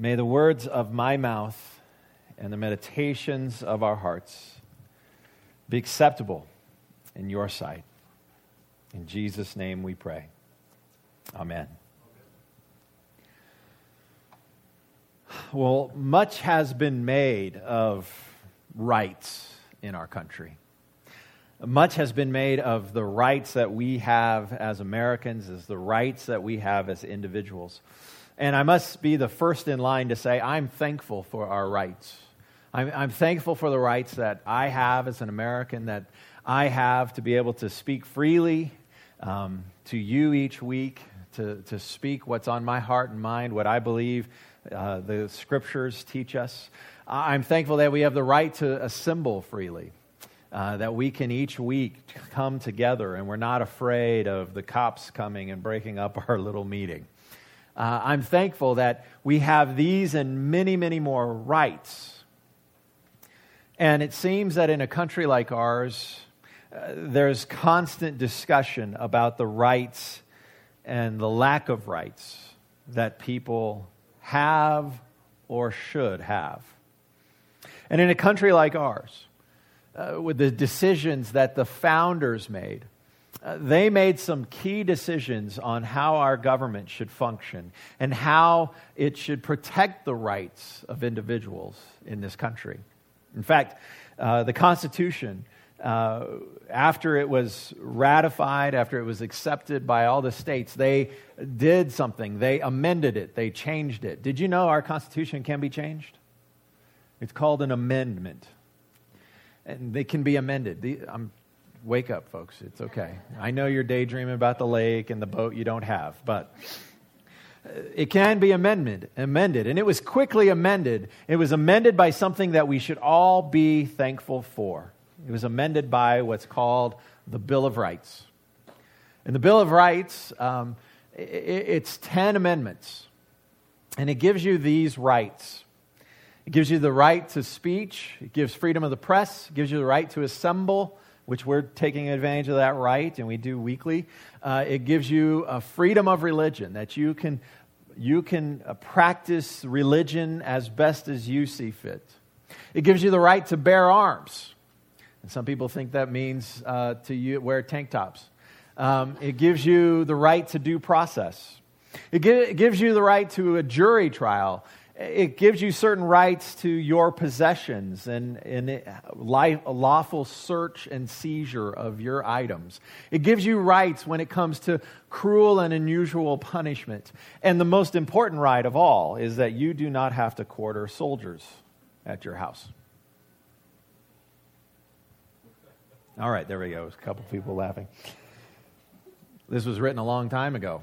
May the words of my mouth and the meditations of our hearts be acceptable in your sight. In Jesus' name we pray. Amen. Well, much has been made of rights in our country. Much has been made of the rights that we have as Americans, as the rights that we have as individuals. And I must be the first in line to say, I'm thankful for our rights. I'm, I'm, thankful for the rights that I have as an American, that I have to be able to speak freely um, to you each week, to, to speak what's on my heart and mind, what I believe uh, the scriptures teach us. I'm thankful that we have the right to assemble freely. Uh, that we can each week come together and we're not afraid of the cops coming and breaking up our little meeting. Uh, I'm thankful that we have these and many, many more rights. And it seems that in a country like ours, uh, there's constant discussion about the rights and the lack of rights that people have or should have. And in a country like ours, uh, with the decisions that the founders made. They made some key decisions on how our government should function and how it should protect the rights of individuals in this country. In fact, uh, the Constitution, uh, after it was ratified, after it was accepted by all the states, they did something. They amended it, they changed it. Did you know our Constitution can be changed? It's called an amendment and they can be amended. The, I'm, wake up, folks. It's okay. I know you're daydreaming about the lake and the boat you don't have, but it can be amended, amended. And it was quickly amended. It was amended by something that we should all be thankful for. It was amended by what's called the Bill of Rights. And the Bill of Rights, um, it's 10 amendments. And it gives you these rights. It gives you the right to speech. It gives freedom of the press. It gives you the right to assemble, which we're taking advantage of that right, and we do weekly. Uh, it gives you a freedom of religion that you can, you can uh, practice religion as best as you see fit. It gives you the right to bear arms. And some people think that means uh, to you, wear tank tops. Um, it gives you the right to due process. It, it gives you the right to a jury trial it gives you certain rights to your possessions and, and life, lawful search and seizure of your items. It gives you rights when it comes to cruel and unusual punishment. And the most important right of all is that you do not have to quarter soldiers at your house. All right, there we go. A couple people laughing. This was written a long time ago.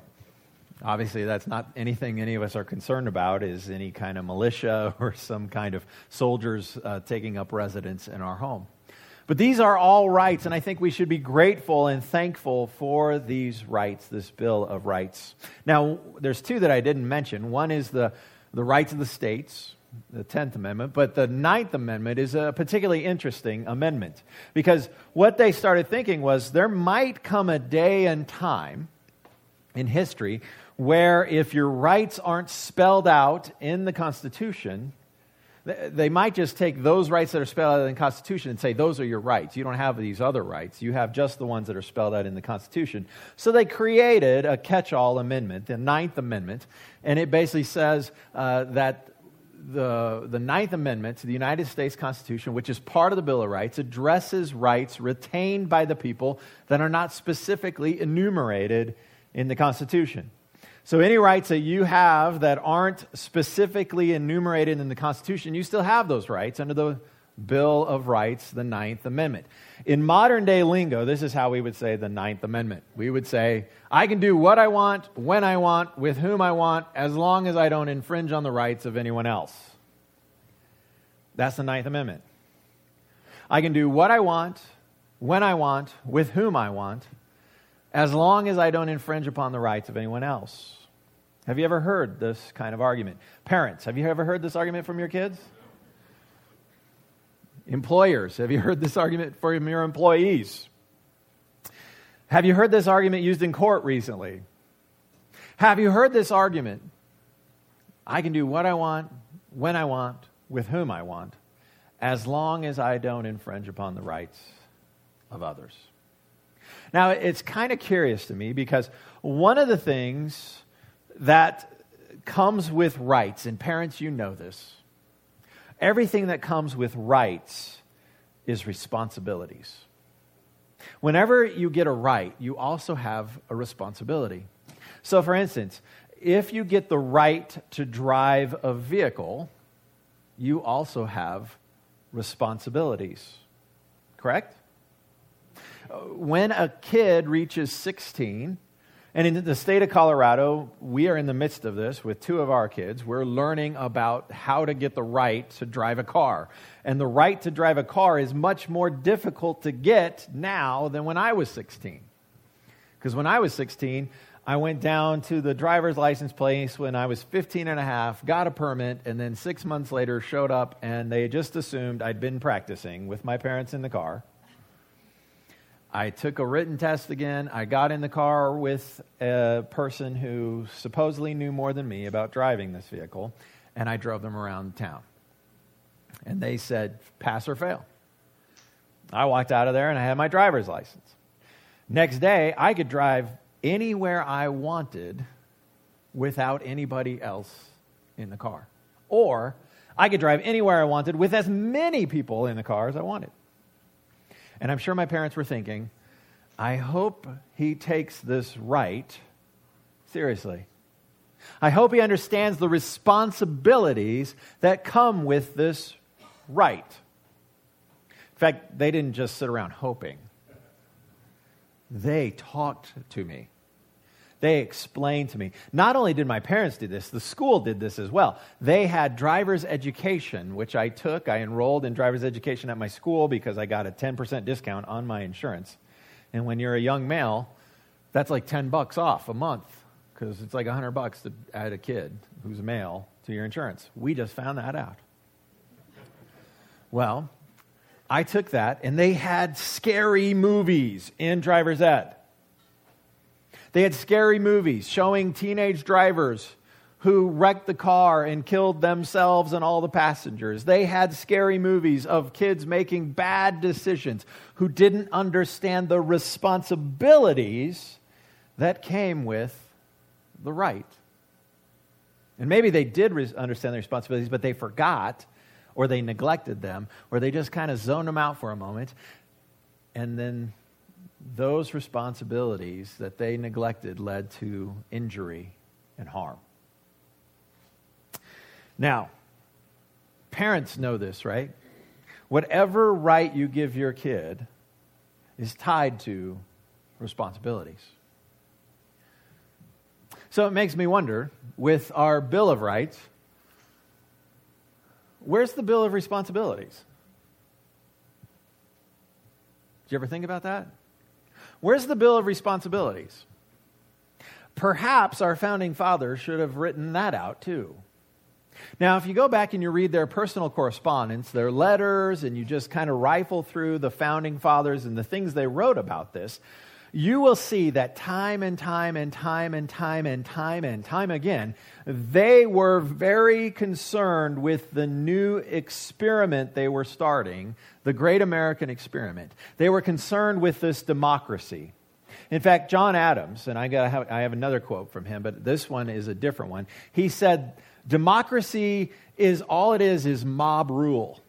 Obviously, that's not anything any of us are concerned about, is any kind of militia or some kind of soldiers uh, taking up residence in our home. But these are all rights, and I think we should be grateful and thankful for these rights, this Bill of Rights. Now, there's two that I didn't mention. One is the, the rights of the states, the 10th Amendment, but the Ninth Amendment is a particularly interesting amendment because what they started thinking was there might come a day and time in history where if your rights aren't spelled out in the Constitution, they might just take those rights that are spelled out in the Constitution and say, those are your rights. You don't have these other rights. You have just the ones that are spelled out in the Constitution. So they created a catch all amendment, the Ninth Amendment, and it basically says uh, that the, the Ninth Amendment to the United States Constitution, which is part of the Bill of Rights, addresses rights retained by the people that are not specifically enumerated in the Constitution. So, any rights that you have that aren't specifically enumerated in the Constitution, you still have those rights under the Bill of Rights, the Ninth Amendment. In modern day lingo, this is how we would say the Ninth Amendment. We would say, I can do what I want, when I want, with whom I want, as long as I don't infringe on the rights of anyone else. That's the Ninth Amendment. I can do what I want, when I want, with whom I want, as long as I don't infringe upon the rights of anyone else. Have you ever heard this kind of argument? Parents, have you ever heard this argument from your kids? Employers, have you heard this argument from your employees? Have you heard this argument used in court recently? Have you heard this argument I can do what I want, when I want, with whom I want, as long as I don't infringe upon the rights of others. Now, it's kind of curious to me because one of the things that comes with rights, and parents, you know this, everything that comes with rights is responsibilities. Whenever you get a right, you also have a responsibility. So, for instance, if you get the right to drive a vehicle, you also have responsibilities. Correct? Uh, when a kid reaches 16, and in the state of Colorado, we are in the midst of this with two of our kids. We're learning about how to get the right to drive a car. And the right to drive a car is much more difficult to get now than when I was 16. Because when I was 16, I went down to the driver's license place when I was 15 and a half, got a permit, and then six months later showed up and they just assumed I'd been practicing with my parents in the car. I took a written test again. I got in the car with a person who supposedly knew more than me about driving this vehicle, and I drove them around town. And they said, pass or fail. I walked out of there and I had my driver's license. Next day, I could drive anywhere I wanted without anybody else in the car. Or I could drive anywhere I wanted with as many people in the car as I wanted. And I'm sure my parents were thinking, I hope he takes this right seriously. I hope he understands the responsibilities that come with this right. In fact, they didn't just sit around hoping, they talked to me. They explained to me. Not only did my parents do this, the school did this as well. They had driver's education, which I took. I enrolled in driver's education at my school because I got a 10% discount on my insurance. And when you're a young male, that's like 10 bucks off a month because it's like 100 bucks to add a kid who's a male to your insurance. We just found that out. Well, I took that and they had scary movies in driver's ed. They had scary movies showing teenage drivers who wrecked the car and killed themselves and all the passengers. They had scary movies of kids making bad decisions who didn't understand the responsibilities that came with the right. And maybe they did understand the responsibilities, but they forgot or they neglected them or they just kind of zoned them out for a moment and then those responsibilities that they neglected led to injury and harm. Now, parents know this, right? Whatever right you give your kid is tied to responsibilities. So it makes me wonder with our Bill of Rights, where's the Bill of Responsibilities? Did you ever think about that? Where's the Bill of Responsibilities? Perhaps our founding fathers should have written that out too. Now, if you go back and you read their personal correspondence, their letters, and you just kind of rifle through the founding fathers and the things they wrote about this, you will see that time and time and time and time and time and time again, they were very concerned with the new experiment they were starting, the great American experiment. They were concerned with this democracy. In fact, John Adams, and I, have, I have another quote from him, but this one is a different one. He said, Democracy is all it is, is mob rule.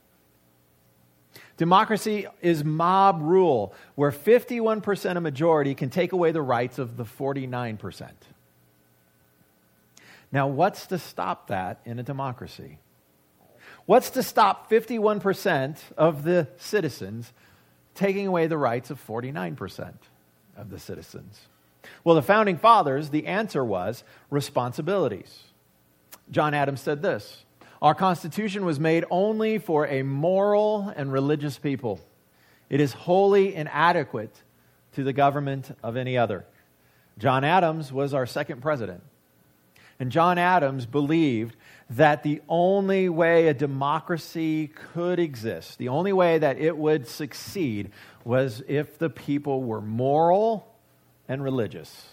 Democracy is mob rule, where 51% of majority can take away the rights of the 49%. Now, what's to stop that in a democracy? What's to stop 51% of the citizens taking away the rights of 49% of the citizens? Well, the founding fathers, the answer was responsibilities. John Adams said this our Constitution was made only for a moral and religious people. It is wholly inadequate to the government of any other. John Adams was our second president. And John Adams believed that the only way a democracy could exist, the only way that it would succeed, was if the people were moral and religious.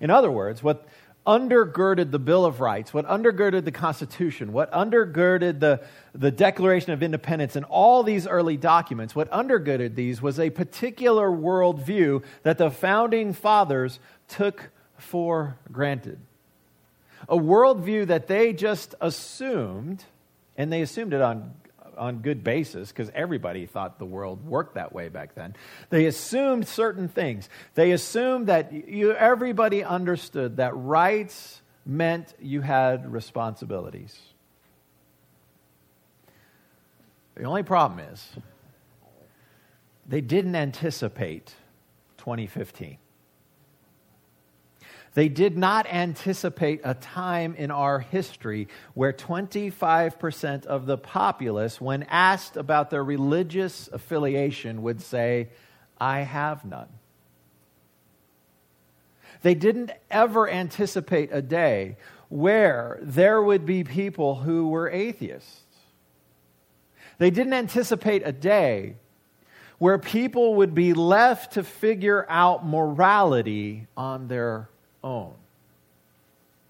In other words, what undergirded the Bill of Rights, what undergirded the Constitution, what undergirded the, the Declaration of Independence, and all these early documents, what undergirded these was a particular worldview that the founding fathers took for granted. A worldview that they just assumed, and they assumed it on on good basis because everybody thought the world worked that way back then. They assumed certain things. They assumed that you, everybody understood that rights meant you had responsibilities. The only problem is they didn't anticipate 2015. They did not anticipate a time in our history where 25% of the populace, when asked about their religious affiliation, would say, I have none. They didn't ever anticipate a day where there would be people who were atheists. They didn't anticipate a day where people would be left to figure out morality on their own.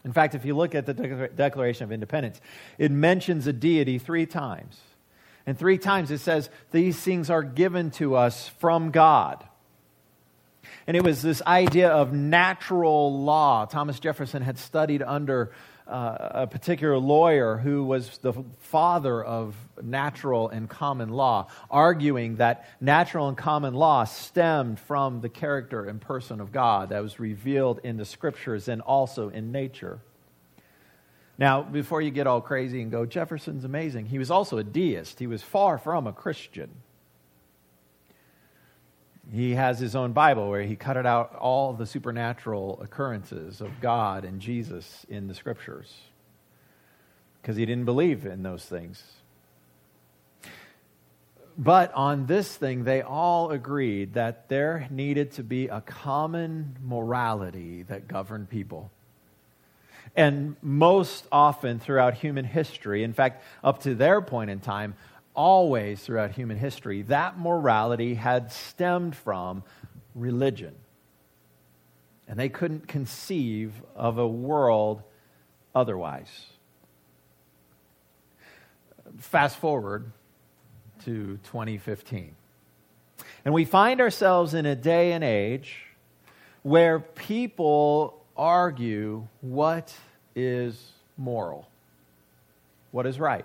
In fact, if you look at the Declaration of Independence, it mentions a deity three times. And three times it says, These things are given to us from God. And it was this idea of natural law. Thomas Jefferson had studied under uh, a particular lawyer who was the father of natural and common law, arguing that natural and common law stemmed from the character and person of God that was revealed in the scriptures and also in nature. Now, before you get all crazy and go, Jefferson's amazing, he was also a deist. He was far from a Christian he has his own Bible where he cut it out all the supernatural occurrences of God and Jesus in the scriptures because he didn't believe in those things. But on this thing, they all agreed that there needed to be a common morality that governed people. And most often throughout human history, in fact, up to their point in time, always throughout human history, that morality had stemmed from religion. And they couldn't conceive of a world otherwise. Fast forward to 2015. And we find ourselves in a day and age where people argue what is moral, what is right.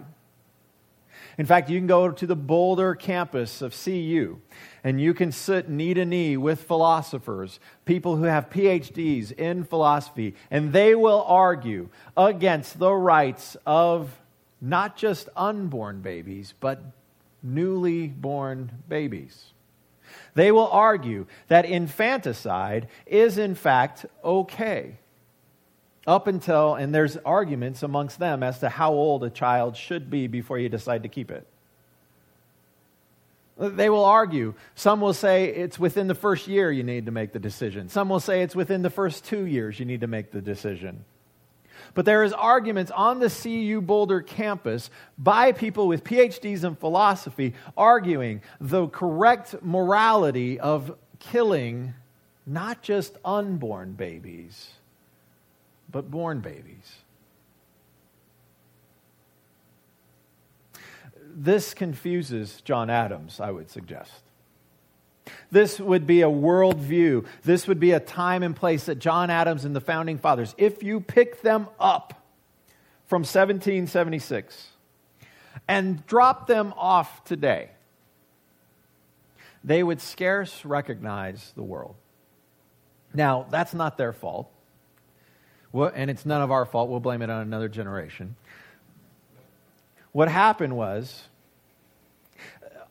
In fact, you can go to the Boulder campus of CU and you can sit knee to knee with philosophers, people who have PhDs in philosophy, and they will argue against the rights of not just unborn babies, but newly born babies. They will argue that infanticide is, in fact, okay up until, and there's arguments amongst them as to how old a child should be before you decide to keep it. They will argue. Some will say it's within the first year you need to make the decision. Some will say it's within the first two years you need to make the decision. But there is arguments on the CU Boulder campus by people with PhDs in philosophy arguing the correct morality of killing not just unborn babies but born babies. This confuses John Adams, I would suggest. This would be a worldview. This would be a time and place that John Adams and the founding fathers, if you pick them up from 1776 and drop them off today, they would scarce recognize the world. Now, that's not their fault. Well, and it's none of our fault. We'll blame it on another generation. What happened was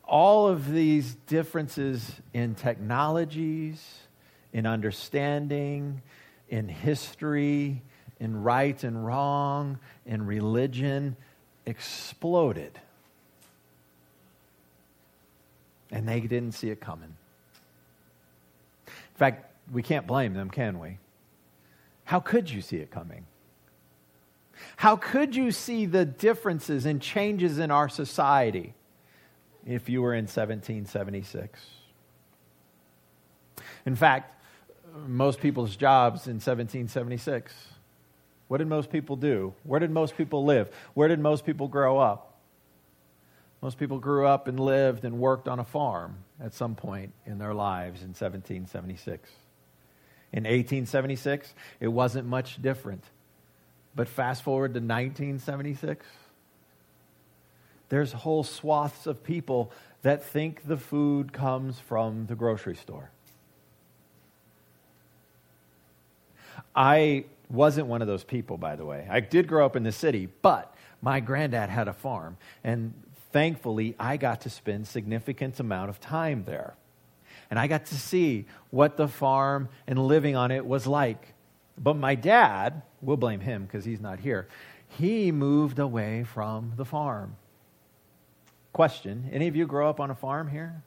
all of these differences in technologies, in understanding, in history, in right and wrong, in religion exploded. And they didn't see it coming. In fact, we can't blame them, can we? How could you see it coming? How could you see the differences and changes in our society if you were in 1776? In fact, most people's jobs in 1776 What did most people do? Where did most people live? Where did most people grow up? Most people grew up and lived and worked on a farm at some point in their lives in 1776. In 1876, it wasn't much different. But fast forward to 1976, there's whole swaths of people that think the food comes from the grocery store. I wasn't one of those people, by the way. I did grow up in the city, but my granddad had a farm, and thankfully, I got to spend significant amount of time there. And I got to see what the farm and living on it was like. But my dad, we'll blame him because he's not here, he moved away from the farm. Question Any of you grow up on a farm here?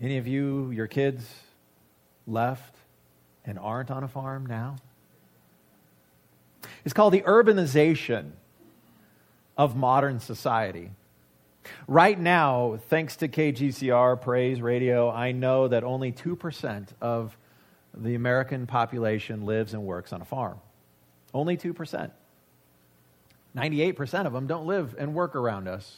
Any of you, your kids, left and aren't on a farm now? It's called the urbanization of modern society. Right now, thanks to KGCR, Praise Radio, I know that only 2% of the American population lives and works on a farm. Only 2%. 98% of them don't live and work around us.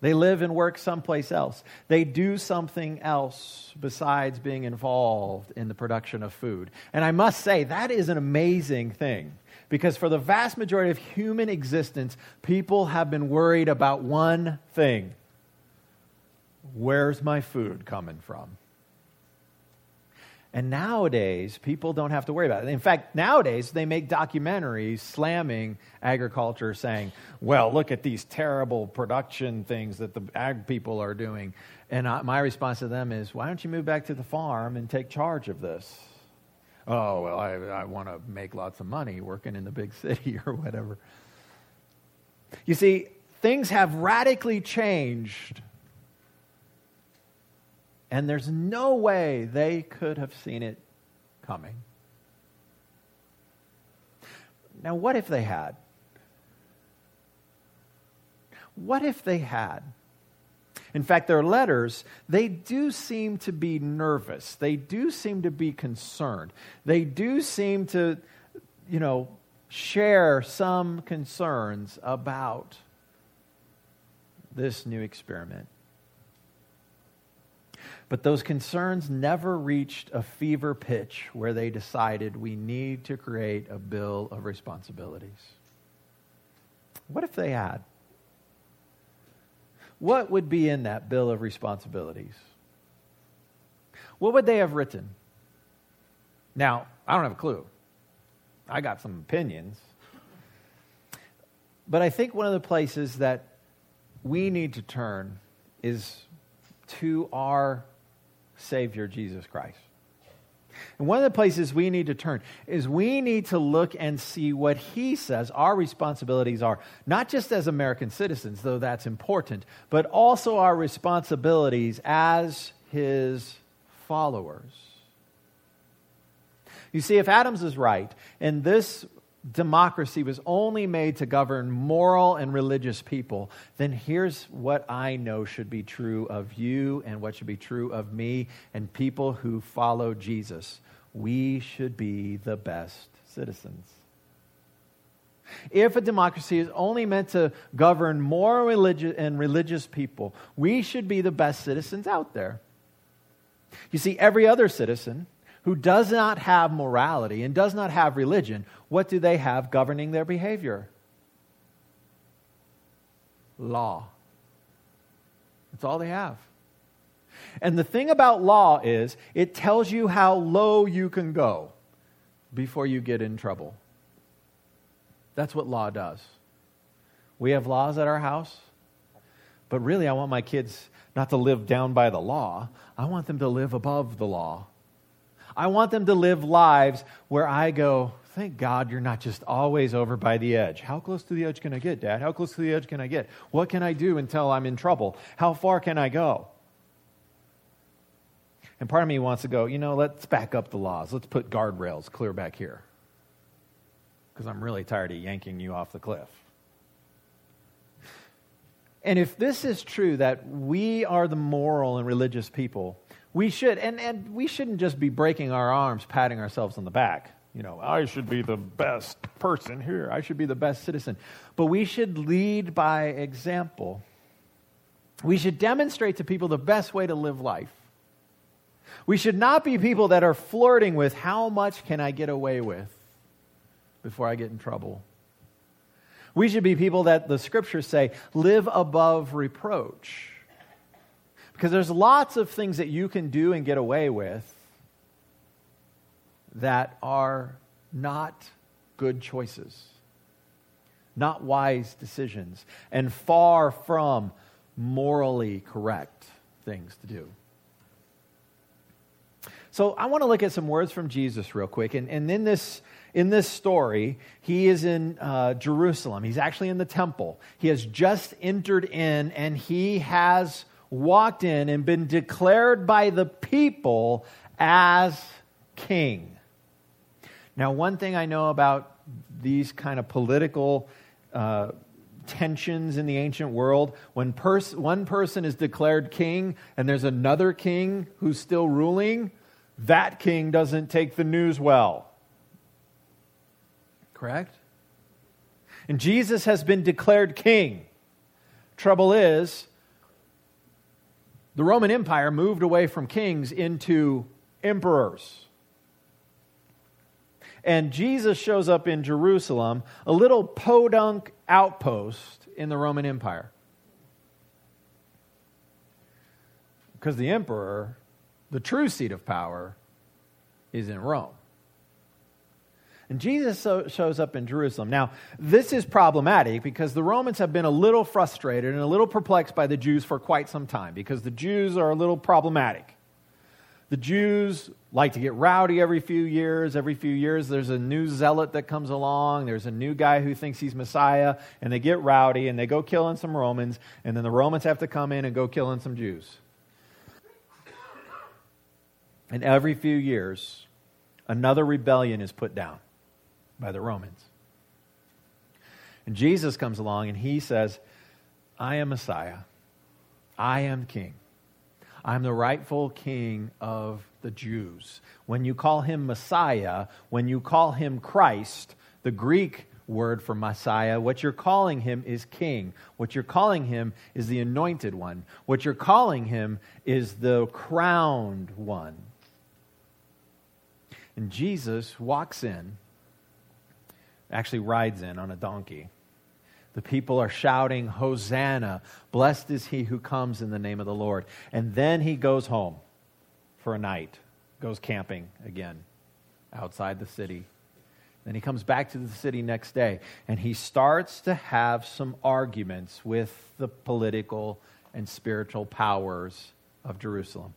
They live and work someplace else. They do something else besides being involved in the production of food. And I must say, that is an amazing thing. Because for the vast majority of human existence, people have been worried about one thing where's my food coming from? And nowadays, people don't have to worry about it. In fact, nowadays, they make documentaries slamming agriculture, saying, well, look at these terrible production things that the ag people are doing. And I, my response to them is, why don't you move back to the farm and take charge of this? Oh, well, I, I want to make lots of money working in the big city or whatever. You see, things have radically changed and there's no way they could have seen it coming. Now, what if they had? What if they had? In fact, their letters, they do seem to be nervous. They do seem to be concerned. They do seem to, you know, share some concerns about this new experiment. But those concerns never reached a fever pitch where they decided we need to create a bill of responsibilities. What if they had? What would be in that bill of responsibilities? What would they have written? Now, I don't have a clue. I got some opinions. But I think one of the places that we need to turn is to our Savior, Jesus Christ. And one of the places we need to turn is we need to look and see what he says our responsibilities are, not just as American citizens, though that's important, but also our responsibilities as his followers. You see, if Adams is right, and this democracy was only made to govern moral and religious people, then here's what I know should be true of you and what should be true of me and people who follow Jesus. We should be the best citizens. If a democracy is only meant to govern moral religious and religious people, we should be the best citizens out there. You see, every other citizen who does not have morality and does not have religion, what do they have governing their behavior? Law. That's all they have. And the thing about law is, it tells you how low you can go before you get in trouble. That's what law does. We have laws at our house, but really, I want my kids not to live down by the law. I want them to live above the law. I want them to live lives where I go, thank God you're not just always over by the edge. How close to the edge can I get, Dad? How close to the edge can I get? What can I do until I'm in trouble? How far can I go? And part of me wants to go, you know, let's back up the laws. Let's put guardrails clear back here. Because I'm really tired of yanking you off the cliff. And if this is true, that we are the moral and religious people we should, and, and we shouldn't just be breaking our arms, patting ourselves on the back. You know, I should be the best person here. I should be the best citizen. But we should lead by example. We should demonstrate to people the best way to live life. We should not be people that are flirting with how much can I get away with before I get in trouble. We should be people that the scriptures say live above reproach. Because there's lots of things that you can do and get away with that are not good choices, not wise decisions, and far from morally correct things to do. So I want to look at some words from Jesus real quick. And, and in, this, in this story, he is in uh, Jerusalem. He's actually in the temple. He has just entered in and he has walked in and been declared by the people as king. Now, one thing I know about these kind of political uh, tensions in the ancient world, when pers- one person is declared king and there's another king who's still ruling, that king doesn't take the news well. Correct? And Jesus has been declared king. Trouble is, the Roman Empire moved away from kings into emperors. And Jesus shows up in Jerusalem, a little podunk outpost in the Roman Empire. Because the emperor the true seat of power is in Rome. And Jesus so, shows up in Jerusalem. Now, this is problematic because the Romans have been a little frustrated and a little perplexed by the Jews for quite some time because the Jews are a little problematic. The Jews like to get rowdy every few years. Every few years, there's a new zealot that comes along. There's a new guy who thinks he's Messiah, and they get rowdy and they go killing some Romans, and then the Romans have to come in and go killing some Jews. And every few years, another rebellion is put down by the Romans. And Jesus comes along and he says, I am Messiah. I am king. I'm the rightful king of the Jews. When you call him Messiah, when you call him Christ, the Greek word for Messiah. What you're calling him is king. What you're calling him is the anointed one. What you're calling him is the crowned one. And Jesus walks in, actually rides in on a donkey. The people are shouting, Hosanna! Blessed is he who comes in the name of the Lord. And then he goes home for a night, goes camping again outside the city. Then he comes back to the city next day and he starts to have some arguments with the political and spiritual powers of Jerusalem.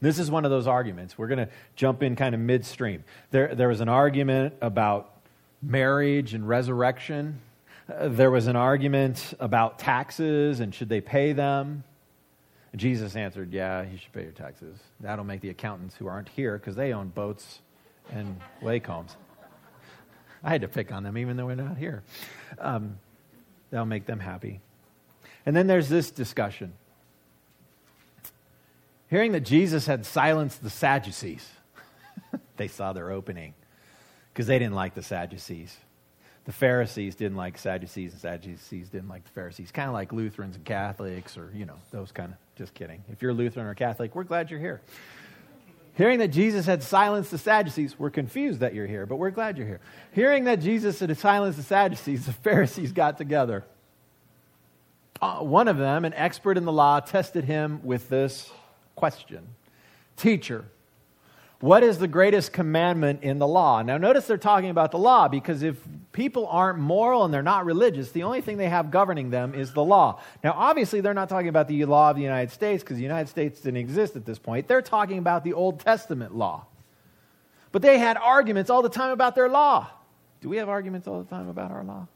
This is one of those arguments. We're going to jump in kind of midstream. There, there was an argument about marriage and resurrection. Uh, there was an argument about taxes and should they pay them. Jesus answered, Yeah, you should pay your taxes. That'll make the accountants who aren't here because they own boats and lake homes. I had to pick on them even though we're not here. Um, that'll make them happy. And then there's this discussion Hearing that Jesus had silenced the Sadducees, they saw their opening because they didn't like the Sadducees. The Pharisees didn't like Sadducees, and Sadducees didn't like the Pharisees. Kind of like Lutherans and Catholics, or, you know, those kind of, just kidding. If you're Lutheran or Catholic, we're glad you're here. Hearing that Jesus had silenced the Sadducees, we're confused that you're here, but we're glad you're here. Hearing that Jesus had silenced the Sadducees, the Pharisees got together. Uh, one of them, an expert in the law, tested him with this question Teacher, what is the greatest commandment in the law? Now, notice they're talking about the law because if people aren't moral and they're not religious, the only thing they have governing them is the law. Now, obviously, they're not talking about the law of the United States because the United States didn't exist at this point. They're talking about the Old Testament law. But they had arguments all the time about their law. Do we have arguments all the time about our law?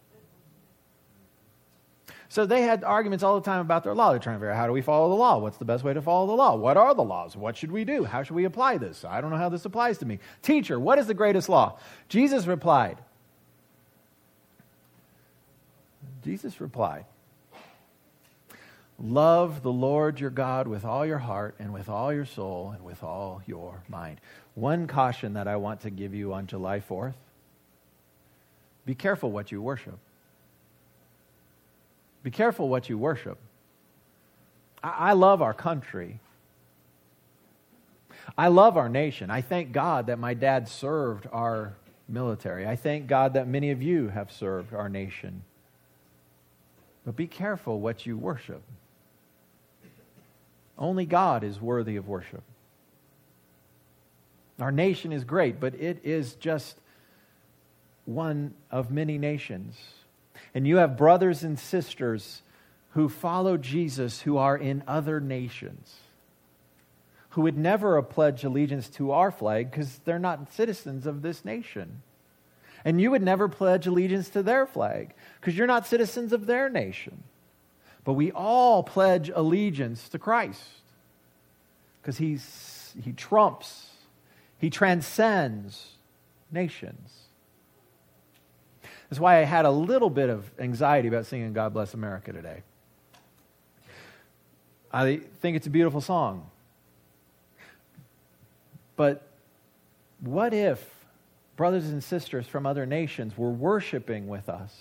So they had arguments all the time about their law. They're trying to figure out how do we follow the law? What's the best way to follow the law? What are the laws? What should we do? How should we apply this? I don't know how this applies to me. Teacher, what is the greatest law? Jesus replied. Jesus replied, Love the Lord your God with all your heart and with all your soul and with all your mind. One caution that I want to give you on July 4th be careful what you worship. Be careful what you worship. I, I love our country. I love our nation. I thank God that my dad served our military. I thank God that many of you have served our nation. But be careful what you worship. Only God is worthy of worship. Our nation is great, but it is just one of many nations. And you have brothers and sisters who follow Jesus who are in other nations, who would never pledge allegiance to our flag because they're not citizens of this nation. And you would never pledge allegiance to their flag because you're not citizens of their nation. But we all pledge allegiance to Christ because he trumps, he transcends nations. That's why I had a little bit of anxiety about singing God Bless America today. I think it's a beautiful song. But what if brothers and sisters from other nations were worshiping with us?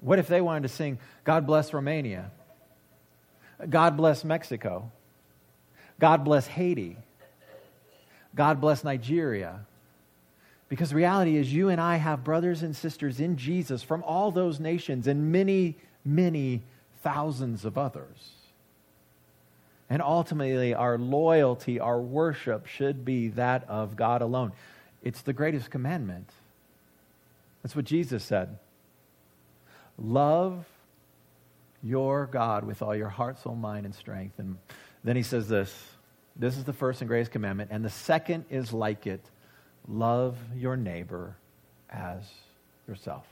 What if they wanted to sing, God bless Romania? God bless Mexico? God bless Haiti? God bless Nigeria? Because the reality is, you and I have brothers and sisters in Jesus from all those nations and many, many thousands of others. And ultimately, our loyalty, our worship should be that of God alone. It's the greatest commandment. That's what Jesus said. Love your God with all your heart, soul, mind, and strength. And then he says this this is the first and greatest commandment. And the second is like it love your neighbor as yourself.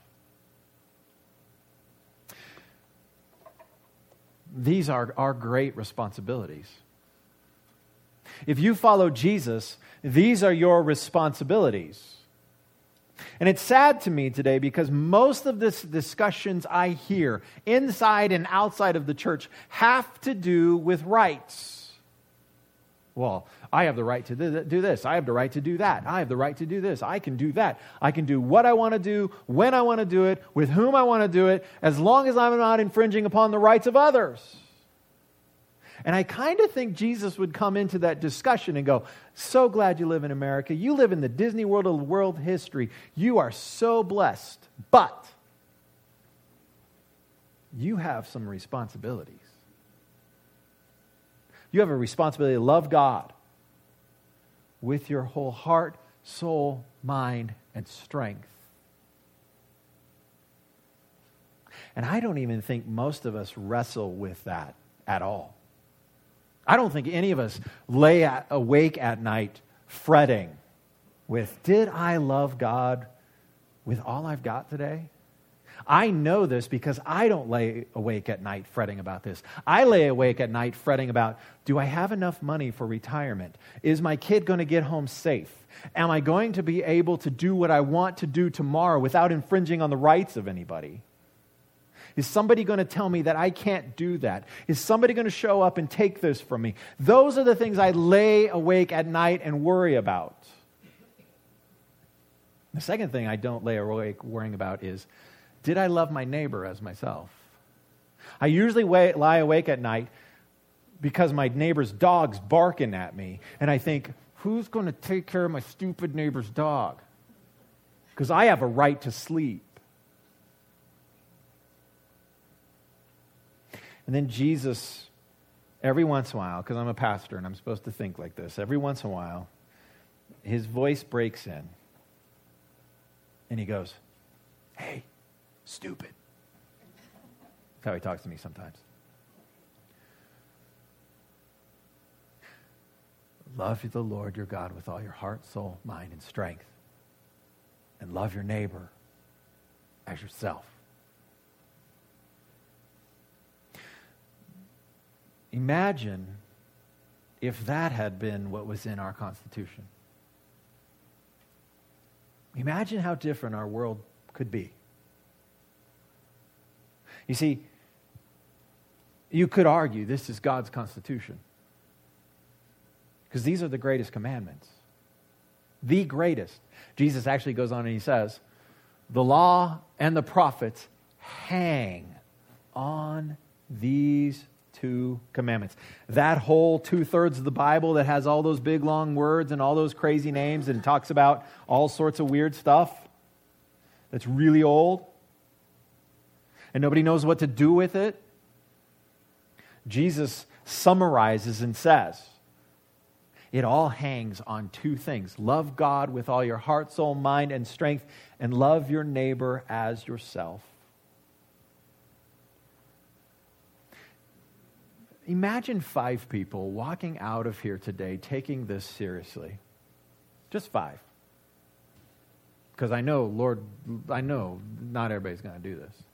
These are our great responsibilities. If you follow Jesus, these are your responsibilities. And it's sad to me today because most of the discussions I hear inside and outside of the church have to do with rights. Well, I have the right to do this. I have the right to do that. I have the right to do this. I can do that. I can do what I want to do, when I want to do it, with whom I want to do it, as long as I'm not infringing upon the rights of others. And I kind of think Jesus would come into that discussion and go, So glad you live in America. You live in the Disney world of world history. You are so blessed. But you have some responsibilities. You have a responsibility to love God with your whole heart, soul, mind, and strength. And I don't even think most of us wrestle with that at all. I don't think any of us lay at, awake at night fretting with, Did I love God with all I've got today? I know this because I don't lay awake at night fretting about this. I lay awake at night fretting about do I have enough money for retirement? Is my kid going to get home safe? Am I going to be able to do what I want to do tomorrow without infringing on the rights of anybody? Is somebody going to tell me that I can't do that? Is somebody going to show up and take this from me? Those are the things I lay awake at night and worry about. The second thing I don't lay awake worrying about is did I love my neighbor as myself? I usually lie awake at night because my neighbor's dog's barking at me, and I think, who's going to take care of my stupid neighbor's dog? Because I have a right to sleep. And then Jesus, every once in a while, because I'm a pastor and I'm supposed to think like this, every once in a while, his voice breaks in. And he goes, Hey, stupid. That's how he talks to me sometimes. Love the Lord your God with all your heart, soul, mind, and strength. And love your neighbor as yourself. Imagine if that had been what was in our Constitution. Imagine how different our world could be. You see, You could argue this is God's Constitution. Because these are the greatest commandments. The greatest. Jesus actually goes on and he says, The law and the prophets hang on these two commandments. That whole two thirds of the Bible that has all those big long words and all those crazy names and talks about all sorts of weird stuff that's really old and nobody knows what to do with it. Jesus summarizes and says, it all hangs on two things love God with all your heart, soul, mind, and strength, and love your neighbor as yourself. Imagine five people walking out of here today taking this seriously. Just five. Because I know, Lord, I know not everybody's going to do this.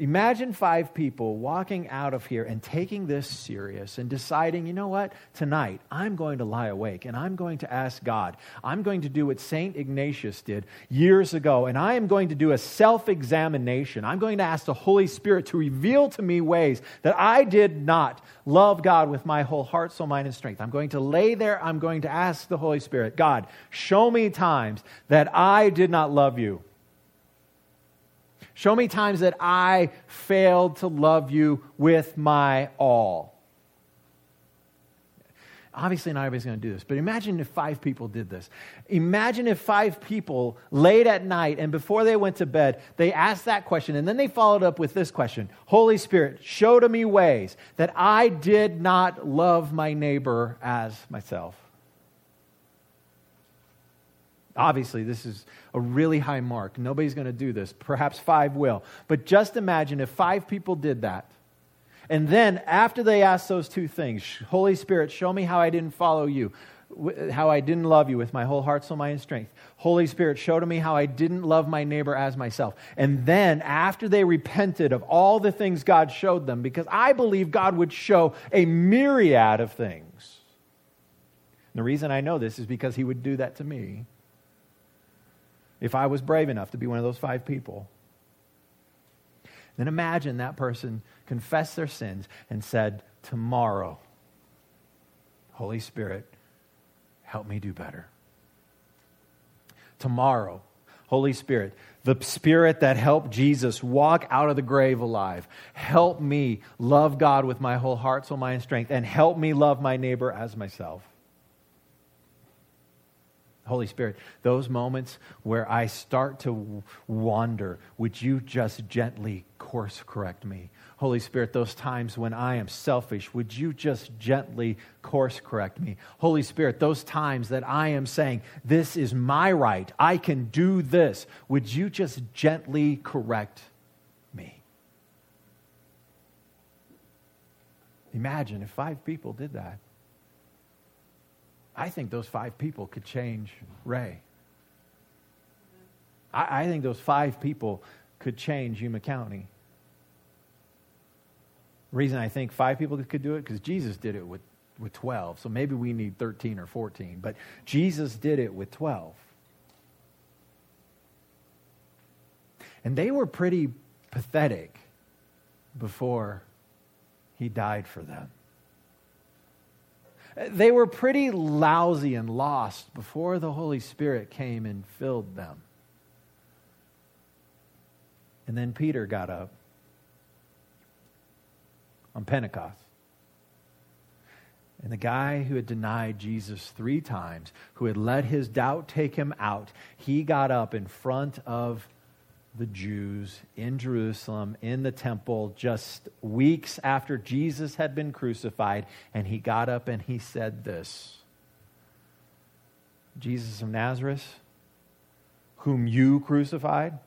Imagine five people walking out of here and taking this serious and deciding, you know what, tonight I'm going to lie awake and I'm going to ask God. I'm going to do what St. Ignatius did years ago, and I am going to do a self examination. I'm going to ask the Holy Spirit to reveal to me ways that I did not love God with my whole heart, soul, mind, and strength. I'm going to lay there, I'm going to ask the Holy Spirit, God, show me times that I did not love you. Show me times that I failed to love you with my all. Obviously, not everybody's going to do this, but imagine if five people did this. Imagine if five people late at night and before they went to bed, they asked that question and then they followed up with this question Holy Spirit, show to me ways that I did not love my neighbor as myself. Obviously, this is a really high mark. Nobody's going to do this. Perhaps five will. But just imagine if five people did that. And then, after they asked those two things Holy Spirit, show me how I didn't follow you, how I didn't love you with my whole heart, soul, mind, and strength. Holy Spirit, show to me how I didn't love my neighbor as myself. And then, after they repented of all the things God showed them, because I believe God would show a myriad of things. And the reason I know this is because He would do that to me if I was brave enough to be one of those five people. Then imagine that person confessed their sins and said, Tomorrow, Holy Spirit, help me do better. Tomorrow, Holy Spirit, the Spirit that helped Jesus walk out of the grave alive, help me love God with my whole heart, soul, mind, and strength, and help me love my neighbor as myself. Holy Spirit, those moments where I start to wander, would you just gently course correct me? Holy Spirit, those times when I am selfish, would you just gently course correct me? Holy Spirit, those times that I am saying, this is my right, I can do this, would you just gently correct me? Imagine if five people did that. I think those five people could change Wray. I, I think those five people could change Yuma County. Reason I think five people could do it because Jesus did it with, with 12. So maybe we need 13 or 14. But Jesus did it with 12. And they were pretty pathetic before he died for them. They were pretty lousy and lost before the Holy Spirit came and filled them. And then Peter got up on Pentecost. And the guy who had denied Jesus three times, who had let his doubt take him out, he got up in front of the Jews in Jerusalem, in the temple, just weeks after Jesus had been crucified, and he got up and he said this Jesus of Nazareth, whom you crucified,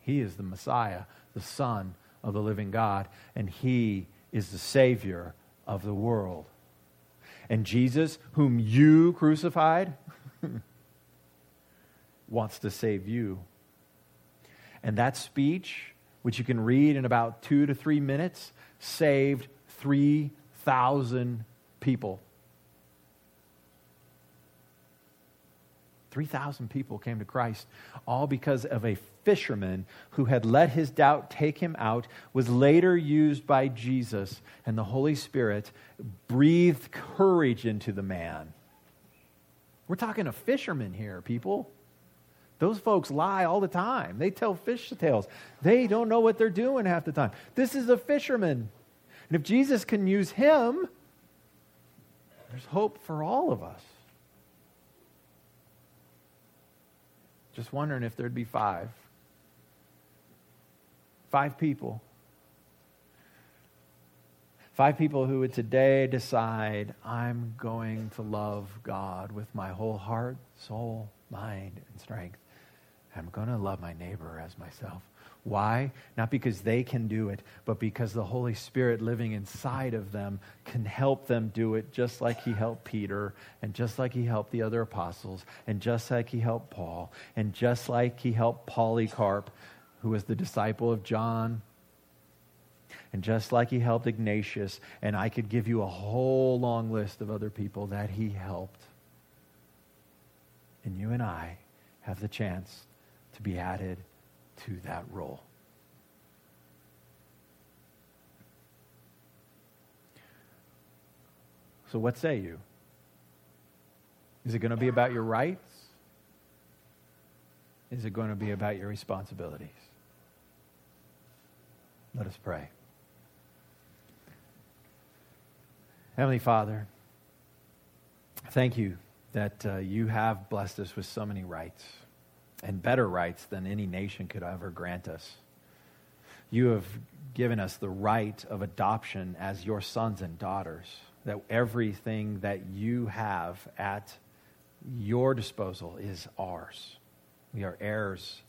he is the Messiah, the Son of the living God, and he is the Savior of the world. And Jesus, whom you crucified, wants to save you and that speech, which you can read in about two to three minutes, saved 3,000 people. 3,000 people came to Christ, all because of a fisherman who had let his doubt take him out, was later used by Jesus, and the Holy Spirit breathed courage into the man. We're talking a fisherman here, people. Those folks lie all the time. They tell fish tales. They don't know what they're doing half the time. This is a fisherman. And if Jesus can use him, there's hope for all of us. Just wondering if there'd be five. Five people. Five people who would today decide, I'm going to love God with my whole heart, soul, mind, and strength. I'm going to love my neighbor as myself. Why? Not because they can do it, but because the Holy Spirit living inside of them can help them do it just like He helped Peter, and just like He helped the other apostles, and just like He helped Paul, and just like He helped Polycarp, who was the disciple of John, and just like He helped Ignatius, and I could give you a whole long list of other people that He helped. And you and I have the chance to be added to that roll. So, what say you? Is it going to be about your rights? Is it going to be about your responsibilities? Let us pray. Heavenly Father, thank you that uh, you have blessed us with so many rights and better rights than any nation could ever grant us. You have given us the right of adoption as your sons and daughters, that everything that you have at your disposal is ours. We are heirs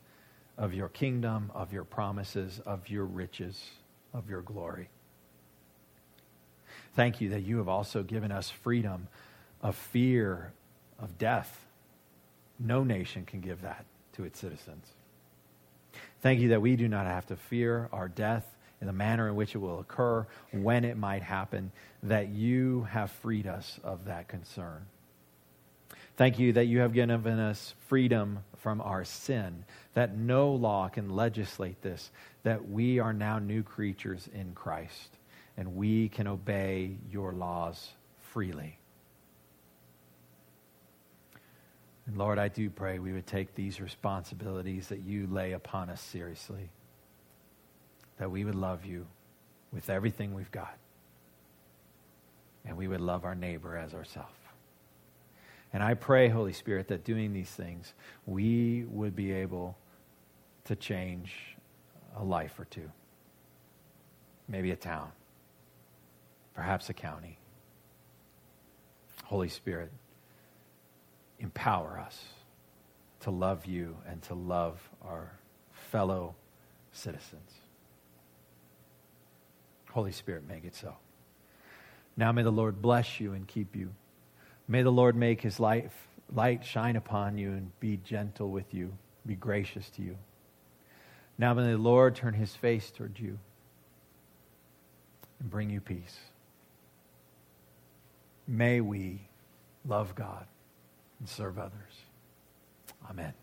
of your kingdom, of your promises, of your riches, of your glory. Thank you that you have also given us freedom of fear of death. No nation can give that to its citizens. Thank you that we do not have to fear our death in the manner in which it will occur, when it might happen, that you have freed us of that concern. Thank you that you have given us freedom from our sin, that no law can legislate this, that we are now new creatures in Christ, and we can obey your laws freely. And Lord, I do pray we would take these responsibilities that you lay upon us seriously, that we would love you with everything we've got, and we would love our neighbor as ourselves. And I pray, Holy Spirit, that doing these things, we would be able to change a life or two, maybe a town, perhaps a county. Holy Spirit, empower us to love you and to love our fellow citizens. Holy Spirit, make it so. Now may the Lord bless you and keep you. May the Lord make his light, light shine upon you and be gentle with you, be gracious to you. Now may the Lord turn his face toward you and bring you peace. May we love God and serve others. Amen.